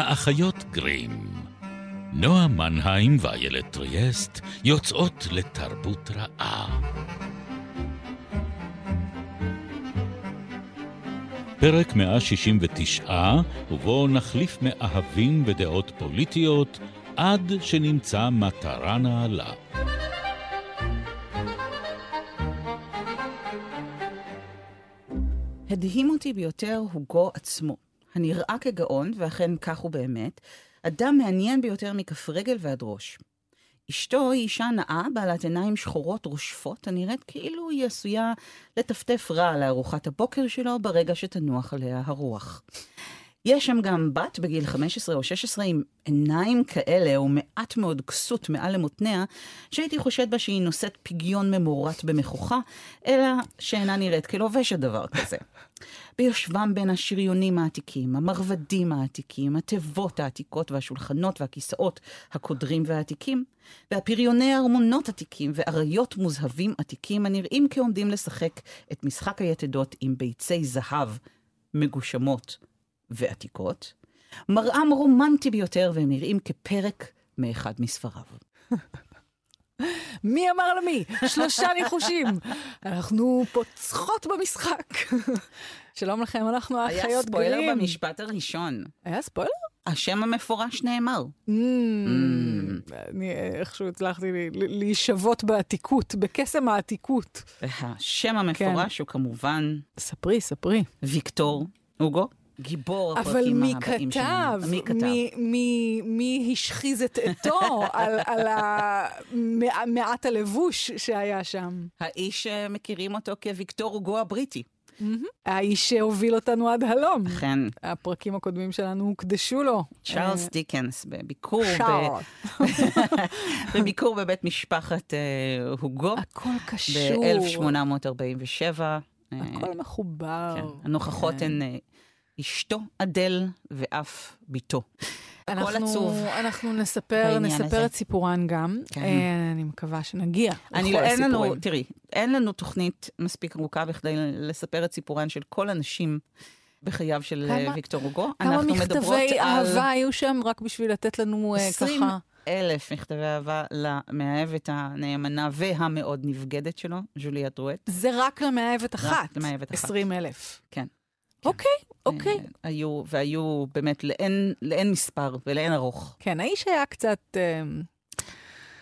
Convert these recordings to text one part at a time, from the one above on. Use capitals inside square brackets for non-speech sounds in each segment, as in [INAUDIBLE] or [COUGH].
האחיות גרים. נועה מנהיים ואיילת טריאסט יוצאות לתרבות רעה. פרק 169, ובו נחליף מאהבים ודעות פוליטיות עד שנמצא מטרה נעלה. הדהים אותי ביותר הוגו עצמו, הנראה כגאון, ואכן כך הוא באמת, אדם מעניין ביותר מכף רגל ועד ראש. אשתו היא אישה נאה, בעלת עיניים שחורות רושפות, הנראית כאילו היא עשויה לטפטף רע לארוחת הבוקר שלו ברגע שתנוח עליה הרוח. יש שם גם בת בגיל 15 או 16 עם עיניים כאלה, ומעט מאוד כסות מעל למותניה, שהייתי חושד בה שהיא נושאת פגיון ממורט במכוחה, אלא שאינה נראית כלובשת דבר כזה. [LAUGHS] ביושבם בין השריונים העתיקים, המרבדים העתיקים, התיבות העתיקות והשולחנות והכיסאות הקודרים והעתיקים, והפריוני ארמונות עתיקים ואריות מוזהבים עתיקים הנראים כעומדים לשחק את משחק היתדות עם ביצי זהב מגושמות ועתיקות, מראם רומנטי ביותר והם נראים כפרק מאחד מספריו. מי אמר למי? שלושה ניחושים. אנחנו פוצחות במשחק. שלום לכם, אנחנו האחיות גרים. היה ספוילר במשפט הראשון. היה ספוילר? השם המפורש נאמר. Mm. אני איכשהו הצלחתי להישבות בעתיקות, בקסם העתיקות. השם המפורש הוא כמובן... ספרי, ספרי. ויקטור אוגו. גיבור הפרקים הבאים שלנו. אבל מי כתב? מי כתב? מי, מי השחיז את עטו על, על מעט הלבוש שהיה שם? האיש שמכירים אותו כוויקטור אוגו הבריטי. Mm-hmm. האיש שהוביל אותנו עד הלום. אכן. הפרקים הקודמים שלנו הוקדשו לו. צ'ארלס דיקנס, בביקור, ב... [LAUGHS] בביקור בבית משפחת uh, הוגו. הכל קשור. ב-1847. הכל מחובר. כן. הנוכחות. הן אשתו אדל ואף בתו. אנחנו, הכל עצוב. אנחנו נספר, נספר הזה. את סיפורן גם. כן. אה, אני מקווה שנגיע אני, לכל אין הסיפורים. לנו, תראי, אין לנו תוכנית מספיק ארוכה בכדי לספר את סיפורן של כל הנשים. בחייו של כמה, אה, ויקטור הוגו. כמה מכתבי אהבה על... היו שם רק בשביל לתת לנו 20 ככה... אלף מכתבי אהבה למאהבת הנאמנה והמאוד נבגדת שלו, ז'וליה דרואט. זה רק למאהבת אחת. רק למאהבת אחת. 20 אלף. כן. אוקיי, אוקיי. אה, היו, והיו באמת לאין, לאין מספר ולאין ארוך. כן, האיש היה קצת... אה,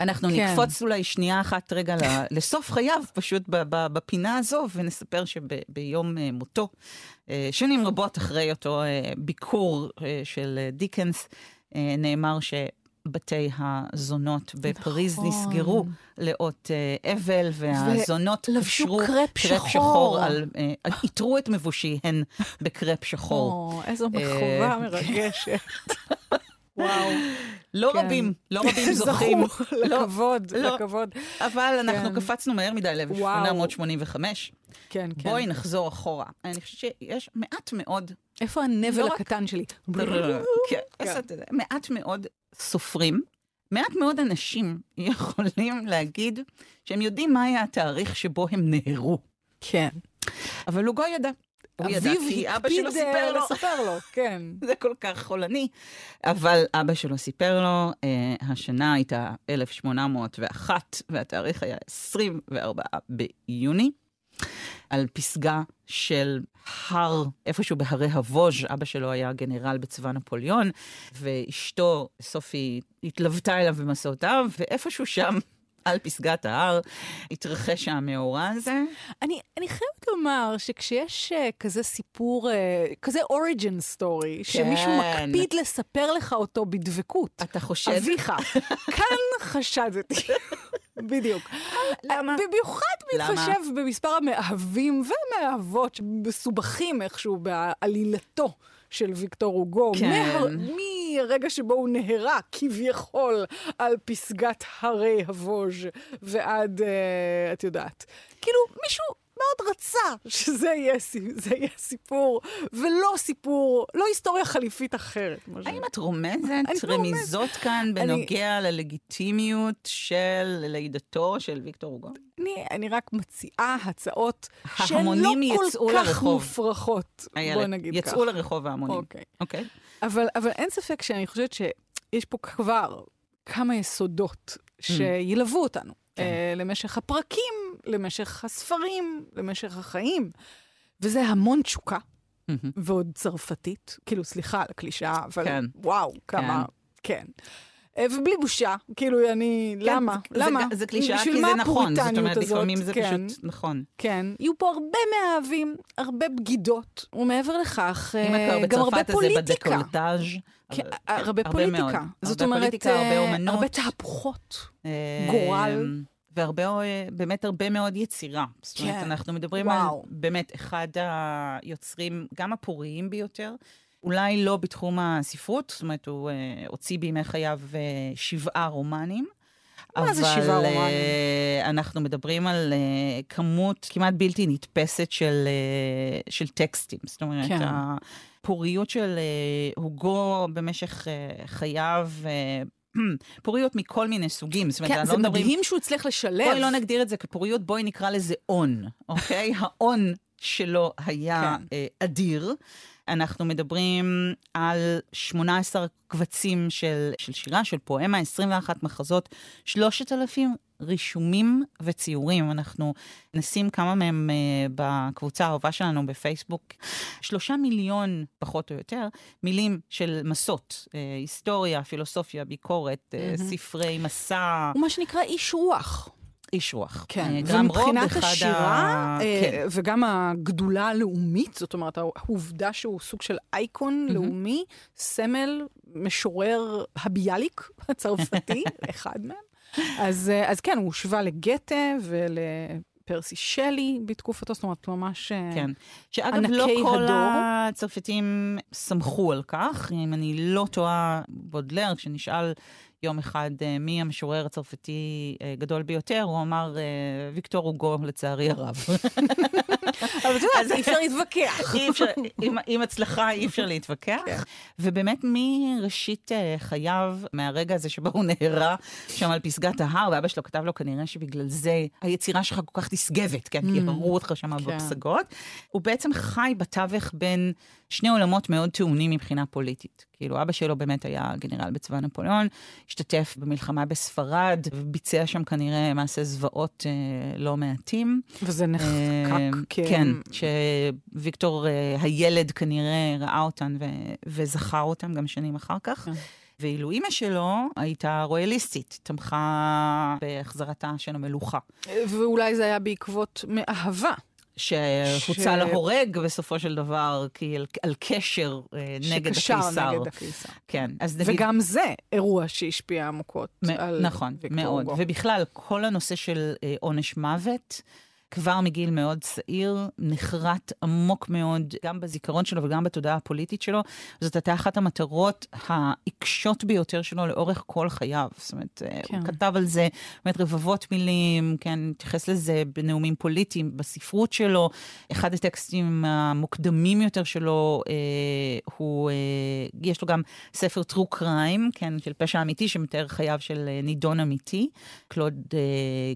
אנחנו כן. נקפוץ אולי שנייה אחת רגע [LAUGHS] לסוף חייו, פשוט בפינה הזו, ונספר שביום אה, מותו, שנים רבות אחרי אותו ביקור של דיקנס, נאמר ש... בתי הזונות בפריז נכון. נסגרו לאות uh, אבל, והזונות קשרו קרפ שחור. קרפ שחור, על, uh, איתרו את מבושיהן בקרפ שחור. או, איזו מחובה uh, מרגשת. [LAUGHS] וואו. לא כן. רבים, לא רבים [LAUGHS] זוכים. זכו, [LAUGHS] לכבוד, לא, לכבוד. אבל אנחנו כן. קפצנו מהר מדי ל-1885. כן, כן. בואי נחזור אחורה. אני חושבת שיש מעט מאוד... איפה הנבל לא הקטן רק... שלי? [LAUGHS] כן. מעט מאוד סופרים, מעט מאוד אנשים יכולים להגיד שהם יודעים מה היה התאריך שבו הם נהרו. כן. אבל לוגו ידע. הוא ידע כי אבא שלו סיפר לו. לספר לו, [LAUGHS] כן. זה כל כך חולני. אבל אבא שלו סיפר לו, אה, השנה הייתה 1801, והתאריך היה 24 ביוני. על פסגה של הר, איפשהו בהרי הווז', אבא שלו היה גנרל בצבא נפוליאון, ואשתו, סופי, התלוותה אליו במסעותיו, ואיפשהו שם על פסגת ההר, התרחש המאורע הזה. אני, אני חייבת לומר שכשיש uh, כזה סיפור, uh, כזה אוריג'ן סטורי, כן. שמישהו מקפיד לספר לך אותו בדבקות. אתה חושד? אביך. [LAUGHS] כאן חשדתי. [LAUGHS] בדיוק. למה? במיוחד מתחשב למה? במספר המאהבים והמאהבות שמסובכים איכשהו בעלילתו. של ויקטור הוגו, כן. מה, מהרגע שבו הוא נהרה כביכול על פסגת הרי הווז' ועד, uh, את יודעת, כאילו מישהו מאוד רצה שזה יהיה, יהיה סיפור, ולא סיפור, לא היסטוריה חליפית אחרת. האם את רומזת רמיזות כאן בנוגע אני... ללגיטימיות של לידתו של ויקטור הוגו? אני, אני רק מציעה הצעות שהן לא כל כך לרחוב. מופרכות. האיילת, בוא נגיד יצאו כך. יצאו לרחוב ההמונים. אוקיי. אוקיי. אבל, אבל אין ספק שאני חושבת שיש פה כבר כמה יסודות mm. שילוו אותנו כן. uh, למשך הפרקים, למשך הספרים, למשך החיים. וזה המון תשוקה. ועוד צרפתית. כאילו, סליחה על הקלישאה, אבל כן. וואו, כמה... כן. כן. אה, ובלי בושה, כאילו, אני, כן, למה? זה, למה? זה, זה קלישאה כי זה נכון, זאת אומרת, לפעמים זה כן, פשוט נכון. כן, יהיו פה הרבה מאהבים, הרבה בגידות, ומעבר לכך, אה, גם הרבה פוליטיקה. אם כבר בצרפת אז כן, הרבה פוליטיקה. זאת אומרת, הרבה הרבה תהפוכות, גורל. והרבה, באמת הרבה מאוד יצירה. כן, זאת אומרת, כן. אנחנו מדברים וואו. על באמת אחד היוצרים, גם הפוריים ביותר, אולי לא בתחום הספרות, זאת אומרת, הוא uh, הוציא בימי חייו uh, שבעה רומנים. מה זה שבעה רומנים? אבל uh, אנחנו מדברים על uh, כמות כמעט בלתי נתפסת של, uh, של טקסטים. זאת אומרת, כן. הפוריות של uh, הוגו במשך uh, חייו... Uh, [CLEARS THROAT] פוריות מכל מיני סוגים. זאת אומרת, כן, זה לא מדהים מדברים... שהוא הצליח לשלב. בואי לא נגדיר את זה כפוריות, בואי נקרא לזה און, אוקיי? [LAUGHS] האון שלו היה כן. אה, אדיר. אנחנו מדברים על 18 קבצים של, של שירה, של פואמה, 21 מחזות, 3,000 רישומים וציורים. אנחנו נשים כמה מהם uh, בקבוצה האהובה שלנו בפייסבוק. שלושה מיליון, פחות או יותר, מילים של מסות, uh, היסטוריה, פילוסופיה, ביקורת, mm-hmm. ספרי מסע. הוא מה שנקרא איש רוח. איש רוח. כן, אה, ומבחינת השירה, ה... כן. וגם הגדולה הלאומית, זאת אומרת, העובדה שהוא סוג של אייקון mm-hmm. לאומי, סמל, משורר הביאליק [LAUGHS] הצרפתי, [LAUGHS] אחד מהם. אז, אה, אז כן, הוא הושווה לגתה ולפרסי שלי בתקופתו, זאת אומרת, ממש אה, כן. שאגב, לא כל הדור. הצרפתים סמכו על כך. אם אני לא טועה, בודלר, כשנשאל יום אחד אה, מי המשורר הצרפתי גדול ביותר, הוא אמר, ויקטור הוגו, לצערי הרב. [LAUGHS] אבל את יודעת, אי אפשר להתווכח. עם הצלחה אי אפשר להתווכח. כן. ובאמת מראשית אה, חייו, מהרגע הזה שבו הוא נהרה שם על פסגת ההר, ואבא שלו כתב לו כנראה שבגלל זה היצירה שלך כל כך נשגבת, כן? כי mm. הראו אותך שם כן. בפסגות. הוא בעצם חי בתווך בין שני עולמות מאוד טעונים מבחינה פוליטית. כאילו, אבא שלו באמת היה גנרל בצבא נפוליאון, השתתף במלחמה בספרד, וביצע שם כנראה מעשי זוועות אה, לא מעטים. וזה נחקק אה, כ... כן, שוויקטור אה, הילד כנראה ראה אותן ו... וזכר אותן גם שנים אחר כך. כן. ואילו אימא שלו הייתה רויאליסטית, תמכה בהחזרתה של המלוכה. ואולי זה היה בעקבות מאהבה. שהוצא ש... להורג בסופו של דבר, כי על, על קשר אה, נגד הקיסר. שקשר נגד הקיסר. כן, אז נגיד... וגם זה אירוע שהשפיע עמוקות מ- על נכון, מאוד. ובכלל, כל הנושא של אה, עונש מוות, כבר מגיל מאוד צעיר, נחרט עמוק מאוד, גם בזיכרון שלו וגם בתודעה הפוליטית שלו. זאת הייתה אחת המטרות העיקשות ביותר שלו לאורך כל חייו. זאת אומרת, אה, כן. הוא כתב על זה באמת רבבות מילים, כן, התייחס לזה בנאומים פוליטיים, בספרות שלו. אחד הטקסטים המוקדמים יותר שלו, אה, הוא, אה, יש לו גם ספר טרו קריים, כן, של פשע אמיתי, שמתאר חייו של אה, נידון אמיתי, קלוד אה,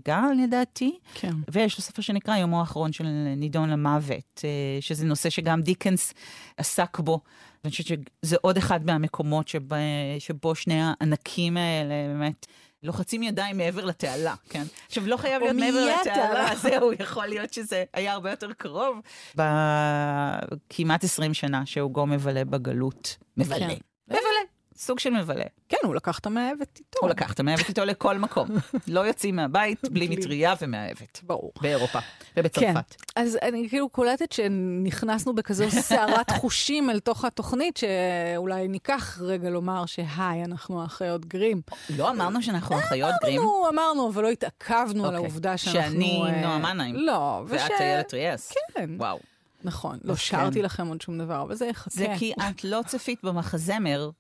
גל, לדעתי. כן. ויש לו ספר ספר שנקרא יומו האחרון של נידון למוות, אה, שזה נושא שגם דיקנס עסק בו. ואני חושבת שזה עוד אחד מהמקומות שבו, שבו שני הענקים האלה באמת לוחצים ידיים מעבר לתעלה, כן? עכשיו, לא חייב להיות מעבר לתעלה, [LAUGHS] זהו, יכול להיות שזה היה הרבה יותר קרוב בכמעט 20 שנה שהוגו מבלה בגלות. מבלה. כן. מבלה. סוג של מבלה. כן, הוא לקח את המאהבת איתו. הוא לקח את המאהבת איתו לכל מקום. לא יוצאים מהבית בלי מטריה ומאהבת. ברור. באירופה ובצרפת. כן. אז אני כאילו קולטת שנכנסנו בכזו [LAUGHS] סערת חושים אל תוך התוכנית, שאולי ניקח רגע לומר שהי, אנחנו אחיות גרים. לא אמרנו שאנחנו אחיות גרים. אמרנו, אמרנו, אבל לא התעכבנו על אוקיי. העובדה שאנחנו... שאני אה, נועה מנהיים. לא, ואת איילת ריאס. כן. וואו. נכון, לא שרתי לכם עוד שום דבר, אבל זה יחכה. זה כי את לא צפית במחזמר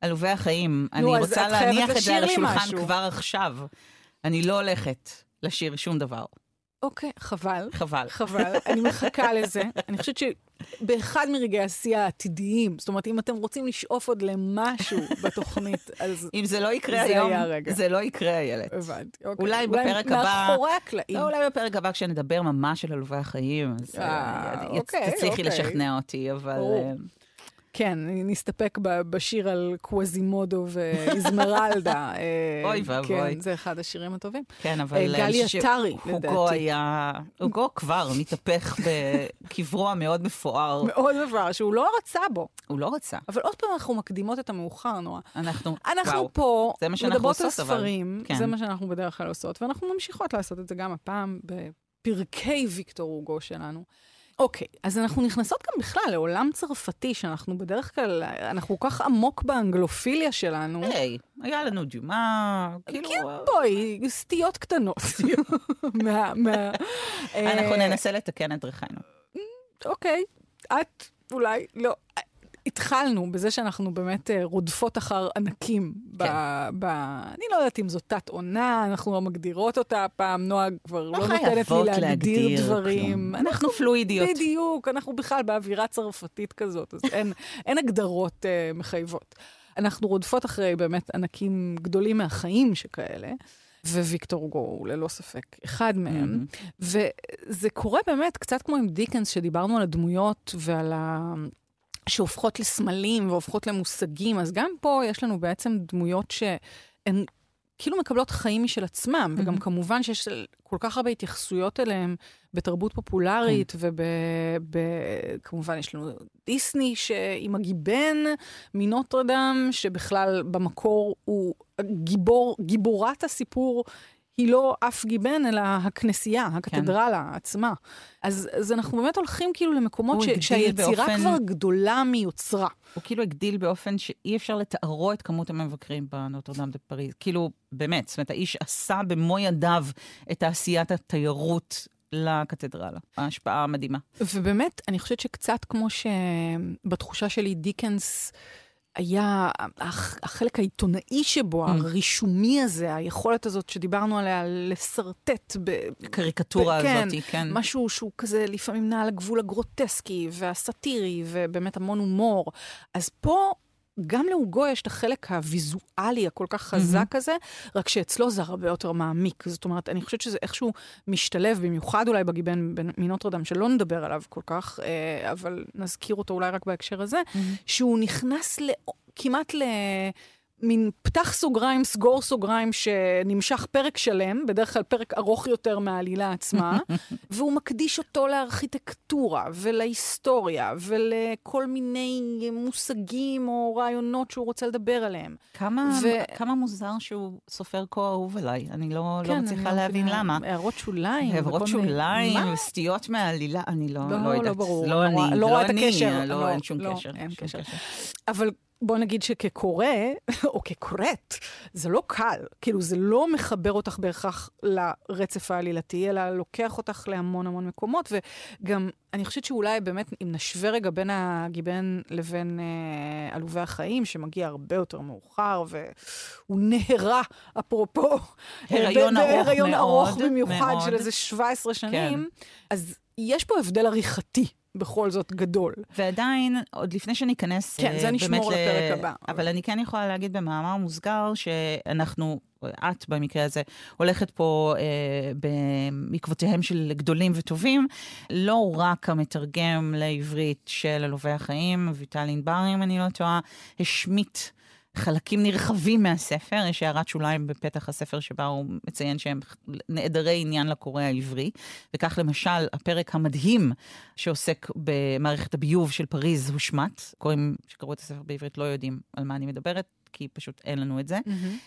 עלובי החיים. אני רוצה להניח את זה על השולחן כבר עכשיו. אני לא הולכת לשיר שום דבר. אוקיי, חבל. חבל. חבל, [LAUGHS] אני מחכה לזה. אני חושבת באחד מרגעי השיא העתידיים. זאת אומרת, אם אתם רוצים לשאוף עוד למשהו [LAUGHS] בתוכנית, אז... אם זה לא יקרה זה היום. זה לא יקרה, איילת. הבנתי. אוקיי. אולי בפרק הבא... מאחורי הקלעים. לא, אולי בפרק הבא כשנדבר ממש על עלובי החיים, אז אה, אה, אוקיי, תצליחי אוקיי. לשכנע אותי, אבל... ברור. אה, כן, נסתפק בשיר על קווזימודו ואיזמרלדה. [LAUGHS] אה, אוי ואבוי. כן, זה אחד השירים הטובים. כן, אבל... אה, אה, גלי עטרי, לדעתי. היה... הוגו כבר מתהפך בקברו המאוד מפואר. מאוד מבואר, שהוא לא רצה בו. הוא לא רצה. אבל עוד פעם אנחנו מקדימות את המאוחר נורא. אנחנו... אנחנו. פה זה מה שאנחנו מדברות על. ספרים, כן. זה מה שאנחנו בדרך כלל עושות, ואנחנו ממשיכות לעשות את זה גם הפעם בפרקי ויקטור הוגו שלנו. אוקיי, אז אנחנו נכנסות גם בכלל לעולם צרפתי, שאנחנו בדרך כלל, אנחנו כל כך עמוק באנגלופיליה שלנו. היי, היה לנו ג'ומה, כאילו... כן, בואי, סטיות קטנות. [LAUGHS] אנחנו אה, ננסה לתקן את דרכינו. אוקיי, את אולי לא. התחלנו בזה שאנחנו באמת אה, רודפות אחר ענקים. ב, כן. ב, אני לא יודעת אם זו תת-עונה, אנחנו לא מגדירות אותה הפעם, נועה כבר לא, נותנת לי חייבות להגדיר דברים. כלום. אנחנו פלואידיות. בדיוק, אנחנו בכלל באווירה צרפתית כזאת, אז אין, [LAUGHS] אין הגדרות אה, מחייבות. אנחנו רודפות אחרי באמת ענקים גדולים מהחיים שכאלה. וויקטור הוגו הוא ללא ספק אחד מהם. וזה קורה באמת קצת כמו עם דיקנס, שדיברנו על הדמויות ועל ה... שהופכות לסמלים והופכות למושגים, אז גם פה יש לנו בעצם דמויות שהן כאילו מקבלות חיים משל עצמם, וגם מהמם. כמובן שיש כל כך הרבה התייחסויות אליהם בתרבות פופולרית, וכמובן יש לנו דיסני עם הגיבן מנוטרדם, שבכלל במקור הוא גיבור, גיבורת הסיפור. היא לא אף גיבן, אלא הכנסייה, הקתדרלה עצמה. אז, אז אנחנו באמת הולכים כאילו למקומות ש, שהיצירה באופן- כבר גדולה מיוצרה. הוא כאילו הגדיל באופן שאי אפשר לתארו את כמות המבקרים בנוטרדם דה פריז. כאילו, באמת, זאת אומרת, האיש עשה במו ידיו את תעשיית התיירות לקתדרלה. ההשפעה המדהימה. ובאמת, אני חושבת שקצת כמו שבתחושה שלי דיקנס היה הח- החלק העיתונאי שבו, Mm. הרישומי הזה, היכולת הזאת שדיברנו עליה לשרטט ב... הקריקטורה כן, הזאת, כן. משהו שהוא כזה לפעמים נע על הגבול הגרוטסקי והסאטירי ובאמת המון הומור. אז פה גם להוגו יש את החלק הוויזואלי הכל כך חזק הזה, רק שאצלו זה הרבה יותר מעמיק. זאת אומרת, אני חושבת שזה איכשהו משתלב, במיוחד אולי בגיבן בן- מנוטרדם, שלא נדבר עליו כל כך, אה, אבל נזכיר אותו אולי רק בהקשר הזה, שהוא נכנס ל... כמעט ל... מין פתח סוגריים, סגור סוגריים, שנמשך פרק שלם, בדרך כלל פרק ארוך יותר מהעלילה עצמה, [LAUGHS] והוא מקדיש אותו לארכיטקטורה ולהיסטוריה ולכל מיני מושגים או רעיונות שהוא רוצה לדבר עליהם. כמה, ו- כמה מוזר שהוא סופר כה אהוב עליי. אני לא, כן, לא אני מצליחה להבין מבינה. למה. הערות שוליים. מיני- שוליים, מה? וסטיות מהעלילה, אני לא, לא, לא לא יודעת. ברור. לא לא רואה- אני, לא רואה את אני, הקשר. לא, לא, אין שום לא, קשר. אין שום קשר. אבל בוא נגיד שכקורא, [LAUGHS] או כקוראת, זה לא קל. כאילו, זה לא מחבר אותך בהכרח לרצף העלילתי, אלא לוקח אותך להמון המון מקומות, וגם, אני חושבת שאולי באמת, אם נשווה רגע בין הגיבן לבין אה, עלובי החיים, שמגיע הרבה יותר מאוחר, והוא נהרה, אפרופו, הריון ב- ארוך בהריון ארוך מאוד, במיוחד מאוד. של איזה 17 שנים, כן. אז יש פה הבדל עריכתי. בכל זאת גדול. ועדיין, עוד לפני שניכנס... כן, אה, זה נשמור באמת ל- לפרק הבא. אבל אני כן יכולה להגיד במאמר מוסגר, שאנחנו, את במקרה הזה, הולכת פה אה, בעקבותיהם של גדולים וטובים, לא רק המתרגם לעברית של עלובי החיים, אביטל ענבר, אם אני לא טועה, השמיט. חלקים נרחבים מהספר, יש הערת שוליים בפתח הספר שבה הוא מציין שהם נעדרי עניין לקורא העברי. וכך למשל, הפרק המדהים שעוסק במערכת הביוב של פריז הושמט. קוראים שקראו את הספר בעברית לא יודעים על מה אני מדברת, כי פשוט אין לנו את זה.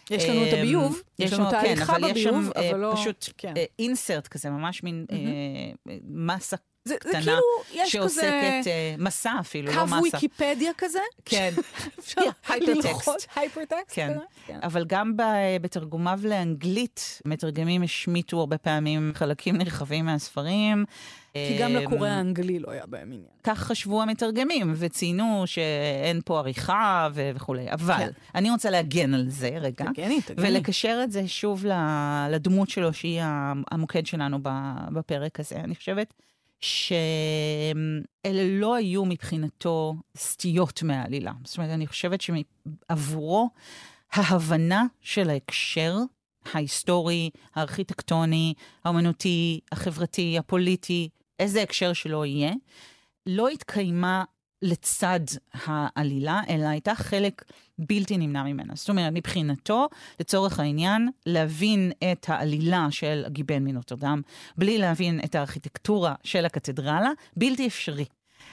יש לנו את הביוב, אמ, יש לנו את כן, ההליכה אבל יש שם, בביוב, אה, אבל לא... פשוט כן. אינסרט כזה, ממש מין אה, מסה זה, זה כאילו, יש כזה שעוסקת, אה, מסע אפילו, לא קו מסה. ויקיפדיה כזה. כן, [LAUGHS] אפשר הייפרטקסט. ללחוץ, הייפרטקסט. כן. כן. אבל גם ב- בתרגומיו לאנגלית, מתרגמים השמיטו הרבה פעמים חלקים נרחבים מהספרים. כי גם אמ, לקורא האנגלי לא היה בהם עניין. כך חשבו המתרגמים, וציינו שאין פה עריכה ו- וכולי. אבל כן. אני רוצה להגן על זה רגע. תגני, תגני. ולקשר את זה שוב לדמות שלו, שהיא המוקד שלנו בפרק הזה. אני חושבת שאלה לא היו מבחינתו סטיות מהעלילה. זאת אומרת, אני חושבת שעבורו ההבנה של ההקשר ההיסטורי, הארכיטקטוני, האומנותי, החברתי, הפוליטי, איזה הקשר שלא יהיה, לא התקיימה לצד העלילה, אלא הייתה חלק בלתי נמנע ממנה. זאת אומרת, מבחינתו, לצורך העניין, להבין את העלילה של הגיבן מנוטרדם, בלי להבין את הארכיטקטורה של הקתדרלה, בלתי אפשרי.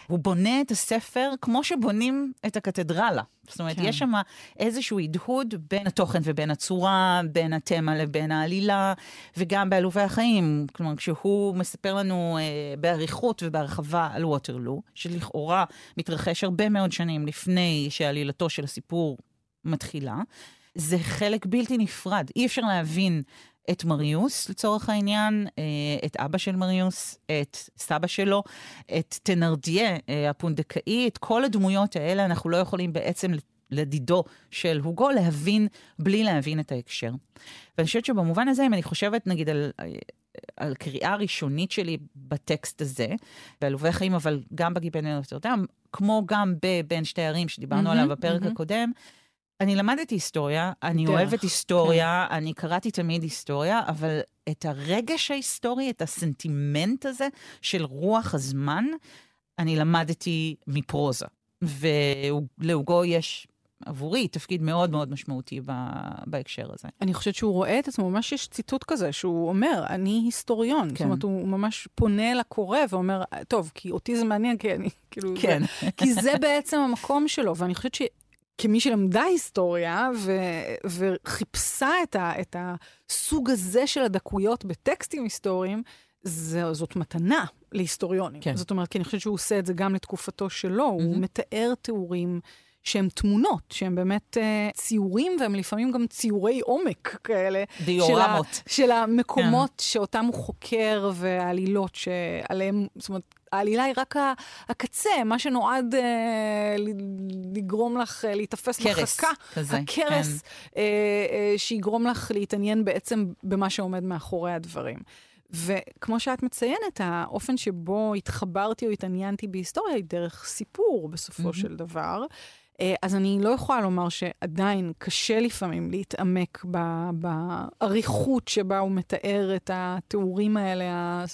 הוא בונה את הספר כמו שבונים את הקתדרלה. זאת אומרת, כן. יש שם איזשהו הדהוד בין התוכן ובין הצורה, בין התמה לבין העלילה, וגם בעלובי החיים. כלומר, כשהוא מספר לנו אה, באריכות ובהרחבה על ווטרלו, שלכאורה מתרחש הרבה מאוד שנים לפני שעלילתו של הסיפור מתחילה, זה חלק בלתי נפרד. אי אפשר להבין את מריוס, לצורך העניין, אה, את אבא של מריוס, את סבא שלו, את תנרדיה אה, הפונדקאי, את כל הדמויות האלה אנחנו לא יכולים בעצם לדידו של הוגו להבין בלי להבין את ההקשר. ואני חושבת שבמובן הזה, אם אני חושבת נגיד על... אה, על קריאה ראשונית שלי בטקסט הזה, בעלובי חיים, אבל גם בגיבן אלוטרדם, כמו גם בבין שתי ערים שדיברנו mm-hmm, עליו בפרק mm-hmm. הקודם, אני למדתי היסטוריה, אני דרך, אוהבת היסטוריה, כן. אני קראתי תמיד היסטוריה, אבל את הרגש ההיסטורי, את הסנטימנט הזה של רוח הזמן, אני למדתי מפרוזה. ולהוגו יש עבורי תפקיד מאוד מאוד משמעותי בהקשר הזה. אני חושבת שהוא רואה את עצמו, ממש יש ציטוט כזה, שהוא אומר, אני היסטוריון. כן. זאת אומרת, הוא ממש פונה לקורא ואומר, טוב, כי אותי זה מעניין, כי אני, כאילו... כן. זה, כי זה בעצם המקום שלו, ואני חושבת ש... כמי שלמדה היסטוריה ו- וחיפשה את, ה- את הסוג הזה של הדקויות בטקסטים היסטוריים, זה, זאת מתנה להיסטוריונים. כן. זאת אומרת, כי אני חושבת שהוא עושה את זה גם לתקופתו שלו, mm-hmm. הוא מתאר תיאורים שהם תמונות, שהם באמת uh, ציורים, והם לפעמים גם ציורי עומק כאלה. דיורמות. של, ה- של המקומות כן. שאותם הוא חוקר, והעלילות שעליהם, זאת אומרת, העלילה היא רק הקצה, מה שנועד אה, לגרום לך אה, להיתפס בחכה. כזה. הכרס, כן. אה, אה, שיגרום לך להתעניין בעצם במה שעומד מאחורי הדברים. וכמו שאת מציינת, האופן שבו התחברתי או התעניינתי בהיסטוריה היא דרך סיפור בסופו mm-hmm. של דבר. אה, אז אני לא יכולה לומר שעדיין קשה לפעמים להתעמק באריכות שבה הוא מתאר את התיאורים האלה,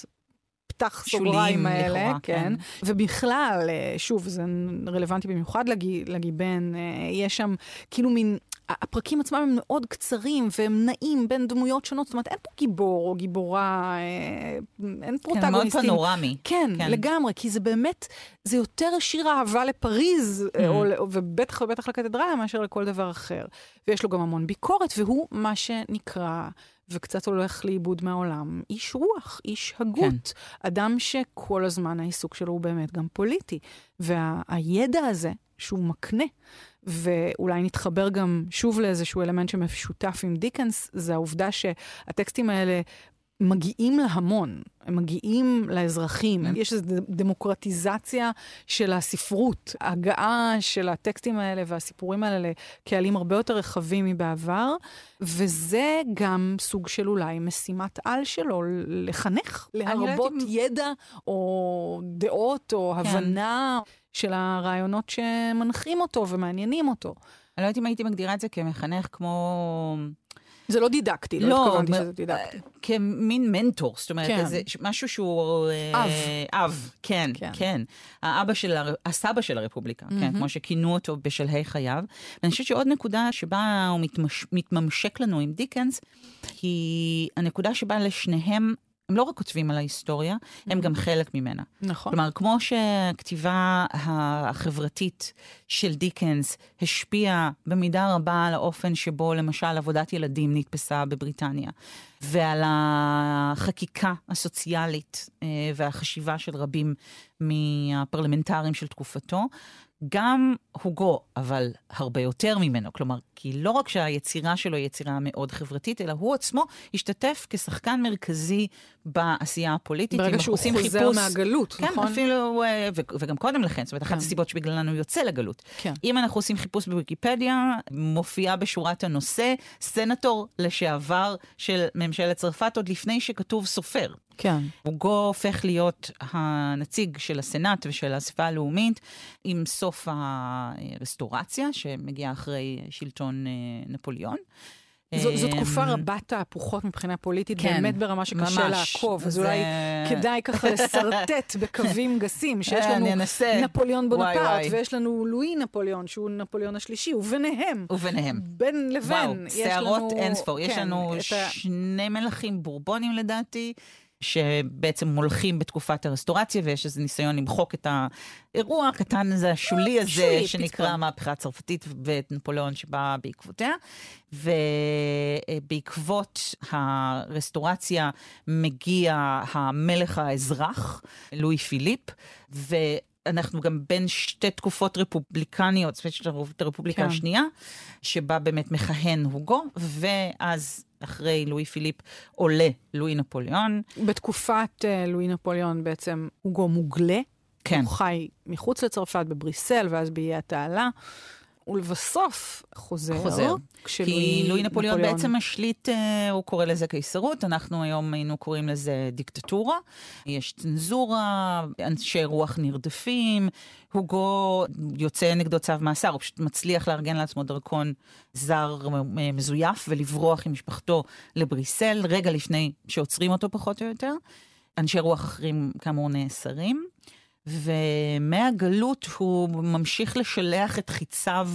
פתח סוגריים האלה, לכאורה, כן. כן. ובכלל, אה, שוב, זה רלוונטי במיוחד לג... לגיבן, אה, יש שם כאילו מין... הפרקים עצמם הם מאוד קצרים והם נעים בין דמויות שונות, זאת אומרת, אין פה גיבור או גיבורה, אה, אין פרוטגוניסטים. כן, מאוד פנורמי. כן, כן, לגמרי, כי זה באמת, זה יותר שיר אהבה לפריז, mm. או, ובטח ובטח לקתדרלה, מאשר לכל דבר אחר. ויש לו גם המון ביקורת, והוא מה שנקרא... וקצת הולך לאיבוד מהעולם, איש רוח, איש הגות. כן. אדם שכל הזמן העיסוק שלו הוא באמת גם פוליטי. והידע וה, הזה שהוא מקנה, ואולי נתחבר גם שוב לאיזשהו אלמנט שמשותף עם דיקנס, זה העובדה שהטקסטים האלה מגיעים להמון, הם מגיעים לאזרחים, mm. יש איזו דמוקרטיזציה של הספרות, הגעה של הטקסטים האלה והסיפורים האלה לקהלים הרבה יותר רחבים מבעבר, וזה גם סוג של אולי משימת על שלו, לחנך, להרבות. ידע או דעות או כן. של הרעיונות שמנחים אותו ומעניינים אותו. אני לא יודעת אם הייתי מגדירה את זה כמחנך כמו... זה לא דידקטי, לא, לא התכוונתי שזה דידקטי. כמין מנטור, זאת אומרת, כן. איזה, משהו שהוא... אה, אב. אב, כן, כן. כן. האבא של, הר... הסבא של הרפובליקה, mm-hmm. כן, כמו שכינו אותו בשלהי חייו. ואני חושבת שעוד נקודה שבה הוא מתמש... מתממשק לנו עם דיקנס, היא הנקודה שבה לשניהם הם לא רק כותבים על ההיסטוריה, הם גם חלק ממנה. נכון. כלומר, כמו שהכתיבה החברתית של דיקנס השפיעה במידה רבה על האופן שבו למשל עבודת ילדים נתפסה בבריטניה, ועל החקיקה הסוציאלית אה, והחשיבה של רבים מהפרלמנטרים של תקופתו, גם הוגו, אבל הרבה יותר ממנו. כלומר, כי לא רק שהיצירה שלו היא יצירה מאוד חברתית, אלא הוא עצמו השתתף כשחקן מרכזי בעשייה הפוליטית. ברגע שהוא חוזר חיפוש, מהגלות, כן, נכון? כן, אפילו, אה, וגם קודם לכן, זאת אומרת, אחת כן. הסיבות שבגללן הוא יוצא לגלות. כן. אם אנחנו עושים חיפוש בוויקיפדיה, מופיע בשורת הנושא, סנטור לשעבר של ממשלת צרפת, עוד לפני שכתוב סופר. כן. הוגו הופך להיות הנציג של הסנאט ושל האספה הלאומית עם סוף הרסטורציה, שמגיעה אחרי שלטון נפוליאון. זו, זו תקופה אמ, רבת תהפוכות מבחינה פוליטית, כן, באמת ברמה שקשה ממש. לעקוב. אז זה... אולי כדאי ככה לשרטט בקווים גסים, שיש לנו נפוליאון בונפרט, ויש לנו לואי נפוליאון, שהוא נפוליאון השלישי, וביניהם. וביניהם. בין לבין. וואו, שערות אינספור. יש כן, לנו שני מלכים בורבונים לדעתי. שבעצם מולכים בתקופת הרסטורציה, ויש איזה ניסיון למחוק את האירוע הקטן הזה, השולי הזה, שולי, שנקרא המהפכה הצרפתית, ואת נפוליאון שבא בעקבותיה. ובעקבות הרסטורציה מגיע המלך האזרח, לואי פיליפ, ו... אנחנו גם בין שתי תקופות רפובליקניות, זאת אומרת, הרפובליקה כן. השנייה, שבה באמת מכהן הוגו, ואז אחרי לואי פיליפ עולה לואי נפוליאון. בתקופת uh, לואי נפוליאון בעצם הוגו מוגלה. כן. הוא חי מחוץ לצרפת, בבריסל, ואז באיי התעלה. ולבסוף חוזר. חוזר. כי לואי נפוליאון, בעצם משליט, אה, הוא קורא לזה קיסרות, אנחנו היום היינו קוראים לזה דיקטטורה. יש צנזורה, אנשי רוח נרדפים, הוגו יוצא נגדו צו מאסר, הוא פשוט מצליח לארגן לעצמו דרכון זר מזויף ולברוח עם משפחתו לבריסל, רגע לפני שעוצרים אותו פחות או יותר. אנשי רוח אחרים כאמור נאסרים. ומהגלות הוא ממשיך לשלח את חיציו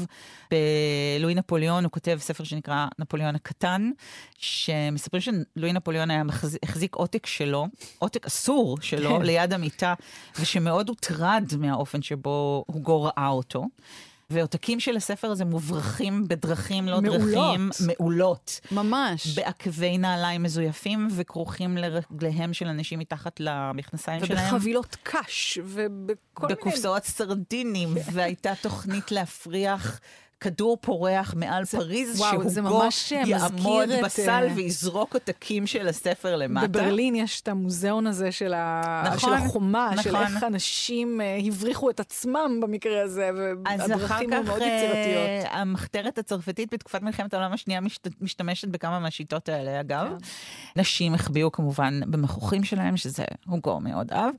בלואי נפוליאון, הוא כותב ספר שנקרא נפוליאון הקטן, שמספרים שלואי נפוליאון היה החזיק עותק שלו, עותק אסור שלו, כן. ליד המיטה, ושמאוד הוטרד מהאופן שבו הוגו ראה אותו. ועותקים של הספר הזה מוברחים בדרכים לא מעולות. דרכים מעולות. ממש. בעקבי נעליים מזויפים וכרוכים לרגליהם של אנשים מתחת למכנסיים שלהם. ובחבילות קש ובכל מיני... בקופסאות סרדינים, והייתה תוכנית להפריח כדור פורח מעל זה, פריז, וואו, שהוגו אה, יעמוד בסל את... ויזרוק עותקים של הספר למטה. בברלין יש את המוזיאון הזה של, ה... נכון, של החומה, נכון. של איך אנשים uh, הבריחו את עצמם במקרה הזה, והדרכים היו מאוד יצירתיות. אז אחר כך המחתרת הצרפתית בתקופת מלחמת העולם השנייה משת... משתמשת בכמה מהשיטות האלה, אגב. כן. נשים החביאו כמובן במכוחים שלהם, שזה הוגו מאוד אהב.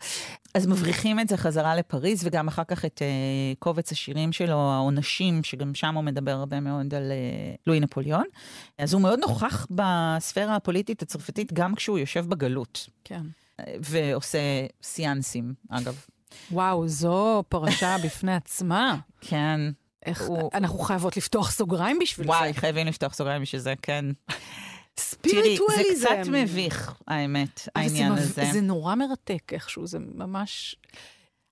אז מבריחים את זה חזרה לפריז, וגם אחר כך את uh, קובץ השירים שלו, העונשים, שגם שם הוא מדבר הרבה מאוד על uh, לואי נפוליאון. אז הוא מאוד נוכח בספירה הפוליטית הצרפתית, גם כשהוא יושב בגלות. כן. ועושה סיאנסים, אגב. וואו, זו פרשה [LAUGHS] בפני עצמה. כן. איך, הוא... אנחנו חייבות לפתוח סוגריים בשביל וואי, זה. וואי, חייבים לפתוח סוגריים בשביל זה, כן. ספיריטואליזם. תראי, זה קצת מביך, האמת, העניין זה הזה. זה נורא מרתק איכשהו, זה ממש...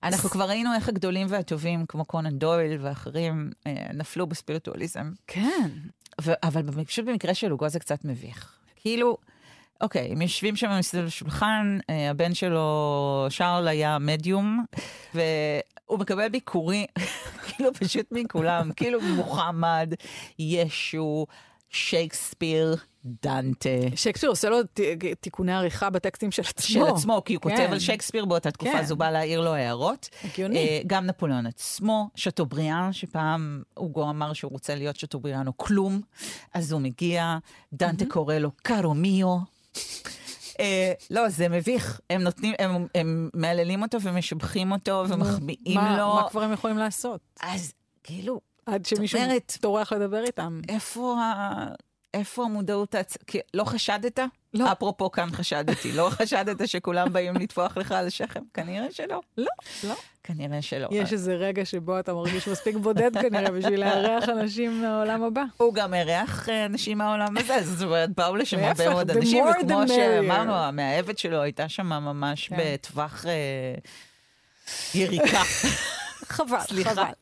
אנחנו כבר ראינו איך הגדולים והטובים, כמו קונן דויל ואחרים, אה, נפלו בספיריטואליזם. כן. ו- אבל פשוט במקרה של לוגו זה קצת מביך. כאילו, אוקיי, הם יושבים שם מסביב לשולחן, אה, הבן שלו, שרל, היה מדיום, והוא מקבל ביקורים, [LAUGHS] כאילו פשוט מכולם, כאילו מוחמד, ישו, שייקספיר, דנטה. שייקספיר עושה לו תיקוני עריכה בטקסטים של עצמו. של עצמו, כי הוא כן. כותב על שייקספיר באותה תקופה, כן. אז הוא בא להעיר לו הערות. הגיוני. Uh, גם נפוליאון עצמו, שטובריאן, שפעם אוגו אמר שהוא רוצה להיות שטובריאן או כלום, אז הוא מגיע, דנטה mm-hmm. קורא לו קרומיו. Uh, לא, זה מביך. הם נותנים, הם, הם מהללים אותו ומשבחים אותו ומחביאים מה, לו. מה כבר הם יכולים לעשות? אז כאילו, עד שמישהו טורח לדבר איתם. איפה ה... איפה המודעות העצ... כי לא חשדת? לא. אפרופו כאן חשדתי. לא [LAUGHS] חשדת שכולם באים לטפוח לך על השכם? כנראה שלא. לא, לא. כנראה שלא. יש איזה רגע שבו אתה מרגיש מספיק בודד כנראה בשביל לארח אנשים מהעולם הבא. הוא גם אירח אה, אנשים מהעולם הזה, זאת אומרת, באו לשם הרבה מאוד אנשים, וכמו שאמרנו, המאהבת שלו הייתה שם ממש כן. בטווח אה, יריקה. [LAUGHS] חבל, סליחה. חבל.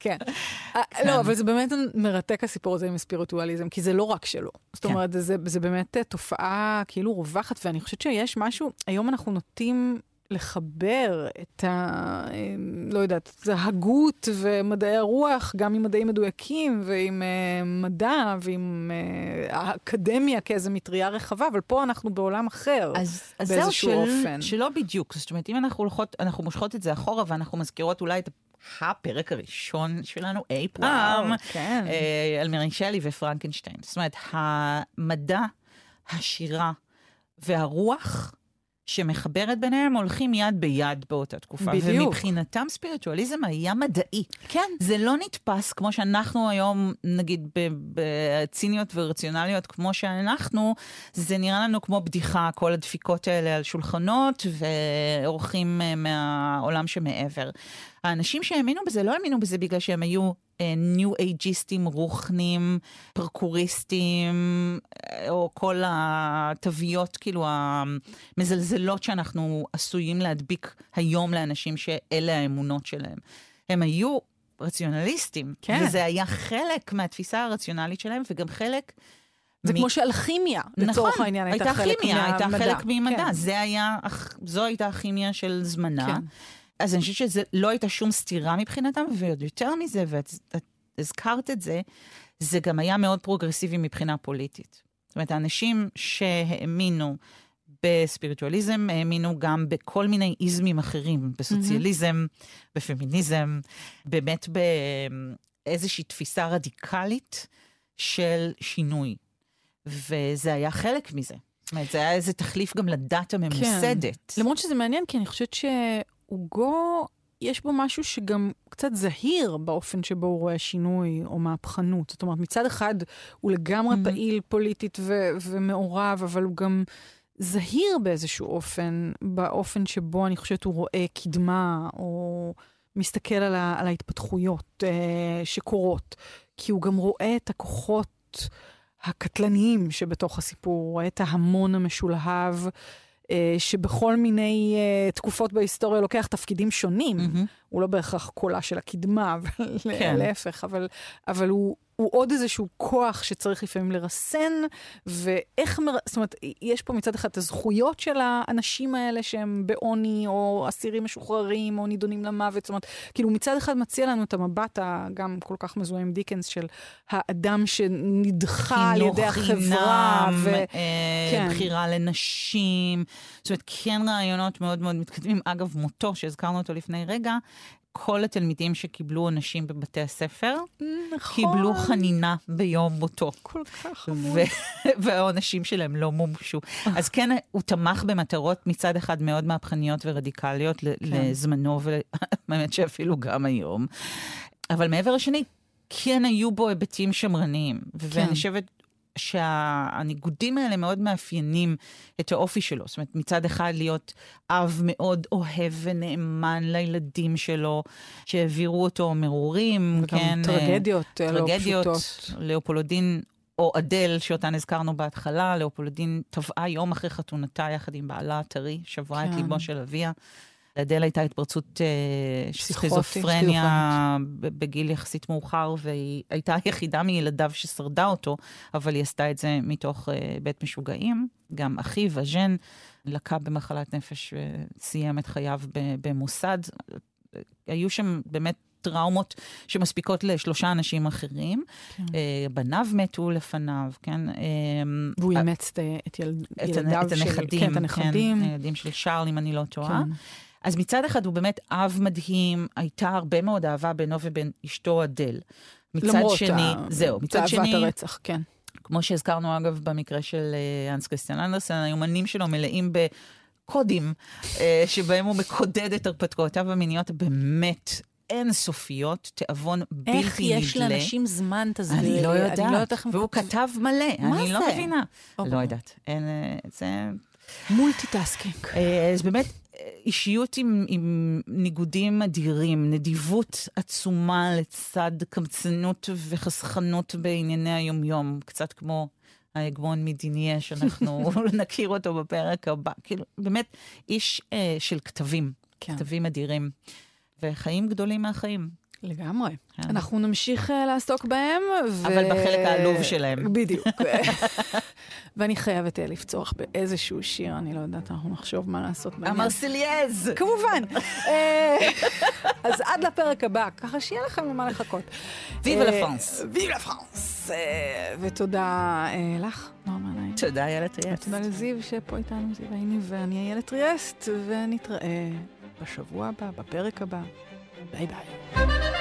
כן. [LAUGHS] אה. לא, אבל זה באמת מרתק הסיפור הזה עם הספיריטואליזם, כי זה לא רק שלו. זאת כן. אומרת, זה, זה באמת אה, תופעה כאילו רווחת, ואני חושבת שיש משהו, היום אנחנו נוטים לחבר את ה... אמ, לא יודעת, זה הגות ומדעי הרוח, גם עם מדעים מדויקים ועם uh, מדע ועם uh, האקדמיה כאיזו מטריה רחבה, אבל פה אנחנו בעולם אחר, אז, אז באיזשהו אופן. אז זהו, שלא בדיוק. זאת אומרת, אם אנחנו, הולכות, אנחנו מושכות את זה אחורה ואנחנו מזכירות אולי את הפרק הראשון שלנו אי פעם, כן. אה, על מרי שלי ופרנקנשטיין. זאת אומרת, המדע, השירה והרוח, שמחברת ביניהם הולכים יד ביד באותה תקופה. בדיוק. ומבחינתם ספיריטואליזם היה מדעי. כן. זה לא נתפס כמו שאנחנו היום, נגיד, בציניות ורציונליות כמו שאנחנו, זה נראה לנו כמו בדיחה, כל הדפיקות האלה על שולחנות ואורחים אה, מהעולם שמעבר. האנשים שהאמינו בזה לא האמינו בזה בגלל שהם היו ניו uh, אייג'יסטים, רוחנים, פרקוריסטים, אה, או כל התוויות, כאילו, המזלזלות שאנחנו עשויים להדביק היום לאנשים שאלה האמונות שלהם. הם היו רציונליסטים, כן. וזה היה חלק מהתפיסה הרציונלית שלהם, וגם חלק... זה מ... כמו שאלכימיה, לצורך נכון, העניין, הייתה, הייתה חלק כימיה, מהמדע. הייתה חלק ממדע. כן. זה היה, זו הייתה הכימיה של זמנה. כן. אז אני חושבת שזה לא הייתה שום סתירה מבחינתם, ועוד יותר מזה, ואת את הזכרת את זה, זה גם היה מאוד פרוגרסיבי מבחינה פוליטית. זאת אומרת, האנשים שהאמינו בספיריטואליזם, האמינו גם בכל מיני איזמים אחרים, בסוציאליזם, mm-hmm. בפמיניזם, באמת באיזושהי תפיסה רדיקלית של שינוי. וזה היה חלק מזה. זאת אומרת, זה היה איזה תחליף גם לדת הממוסדת. כן. למרות שזה מעניין, כי אני חושבת שאוגו, יש בו משהו שגם קצת זהיר באופן שבו הוא רואה שינוי או מהפכנות. זאת אומרת, מצד אחד הוא לגמרי mm-hmm. פעיל פוליטית ו- ומעורב, אבל הוא גם זהיר באיזשהו אופן, באופן שבו אני חושבת הוא רואה קדמה, או מסתכל על, ה- על ההתפתחויות אה, שקורות. כי הוא גם רואה את הכוחות הקטלניים שבתוך הסיפור, הוא רואה את ההמון המשולהב. שבכל מיני uh, תקופות בהיסטוריה לוקח תפקידים שונים. Mm-hmm. הוא לא בהכרח קולה של הקדמה, [LAUGHS] אבל כן. להפך, אבל, אבל הוא, הוא עוד איזשהו כוח שצריך לפעמים לרסן, ואיך, מר... זאת אומרת, יש פה מצד אחד את הזכויות של האנשים האלה שהם בעוני, או אסירים משוחררים, או נידונים למוות, זאת אומרת, כאילו מצד אחד מציע לנו את המבט הגם כל כך מזוהה עם דיקנס של האדם שנדחה על ידי החברה. חינוך, ו... אה, כן. בחירה לנשים, זאת אומרת, כן רעיונות מאוד מאוד מתקדמים. אגב, מותו, שהזכרנו אותו לפני רגע, כל התלמידים שקיבלו עונשים בבתי הספר, נכון. קיבלו חנינה ביום מותו. כל כך חמוד. [LAUGHS] והעונשים שלהם לא מומשו. אז כן, הוא תמך במטרות מצד אחד מאוד מהפכניות ורדיקליות כן. לזמנו, ובאמת [LAUGHS] שאפילו גם היום. אבל מעבר לשני, כן היו בו היבטים שמרניים. כן. ואני חושבת שהניגודים האלה מאוד מאפיינים את האופי שלו. זאת אומרת, מצד אחד להיות אב מאוד אוהב ונאמן לילדים שלו, שהעבירו אותו מרורים, וגם כן. טרגדיות, טרגדיות לא פשוטות. לאופולודין. או אדל, שאותן הזכרנו בהתחלה, לאופולודין טבעה יום אחרי חתונתה יחד עם בעלה הטרי, שברה כן. את ליבו של אביה. לאדל הייתה התפרצות אה, סכיזופרניה בגיל יחסית מאוחר, והיא הייתה היחידה מילדיו ששרדה אותו, אבל היא עשתה את זה מתוך אה, בית משוגעים. גם אחיו, אג'ן, לקה במחלת נפש וסיים את חייו במוסד. היו שם באמת טראומות שמספיקות לשלושה אנשים אחרים. כן. בניו מתו לפניו, כן? והוא אימץ את ילד, ילדיו את הנכדים, של... כן, את הנכדים. כן, הילדים של שרל, אם אני לא טועה. כן. אז מצד אחד הוא באמת אב מדהים, הייתה הרבה מאוד אהבה בינו ובין אשתו אדל. מצד שני, ה... זהו, מצד שני... תאוות הרצח, כן. כמו שהזכרנו אגב במקרה של אנס קריסטיאן אנדרסן, היומנים שלו מלאים בקודים, שבהם הוא מקודד את הרפתקאותיו המיניות באמת אינסופיות, תיאבון בלתי נדלה. איך יש לאנשים זמן, תסבירי? אני לא יודעת, אני לא יודעת והוא כתב מלא, אני? לא מבינה. לא יודעת, זה... multitasking. אז באמת, אישיות עם, עם ניגודים אדירים, נדיבות עצומה לצד קמצנות וחסכנות בענייני היומיום, קצת כמו ההגמון מדיניה, שאנחנו [LAUGHS] נכיר אותו בפרק הבא. כאילו, באמת, איש אה, של כתבים, כן. כתבים אדירים, וחיים גדולים מהחיים. לגמרי. כן. אנחנו נמשיך אה, לעסוק בהם. ו... אבל בחלק העלוב שלהם. [LAUGHS] בדיוק. [LAUGHS] ואני חייבת uh, לפצוח באיזשהו שיר, אני לא יודעת, אנחנו נחשוב מה לעשות בעניין. המרסיליאז! כמובן. [LAUGHS] אז עד לפרק הבא, ככה שיהיה לכם למה לחכות. ויבה לפרנס. ויבה לפרנס. ותודה לך, נועה מעניין. תודה, איילת טריאסט. תודה לזיו שפה איתנו, זיו עיני, ואני איילת טריאסט, ונתראה בשבוע הבא, בפרק הבא. 拜拜。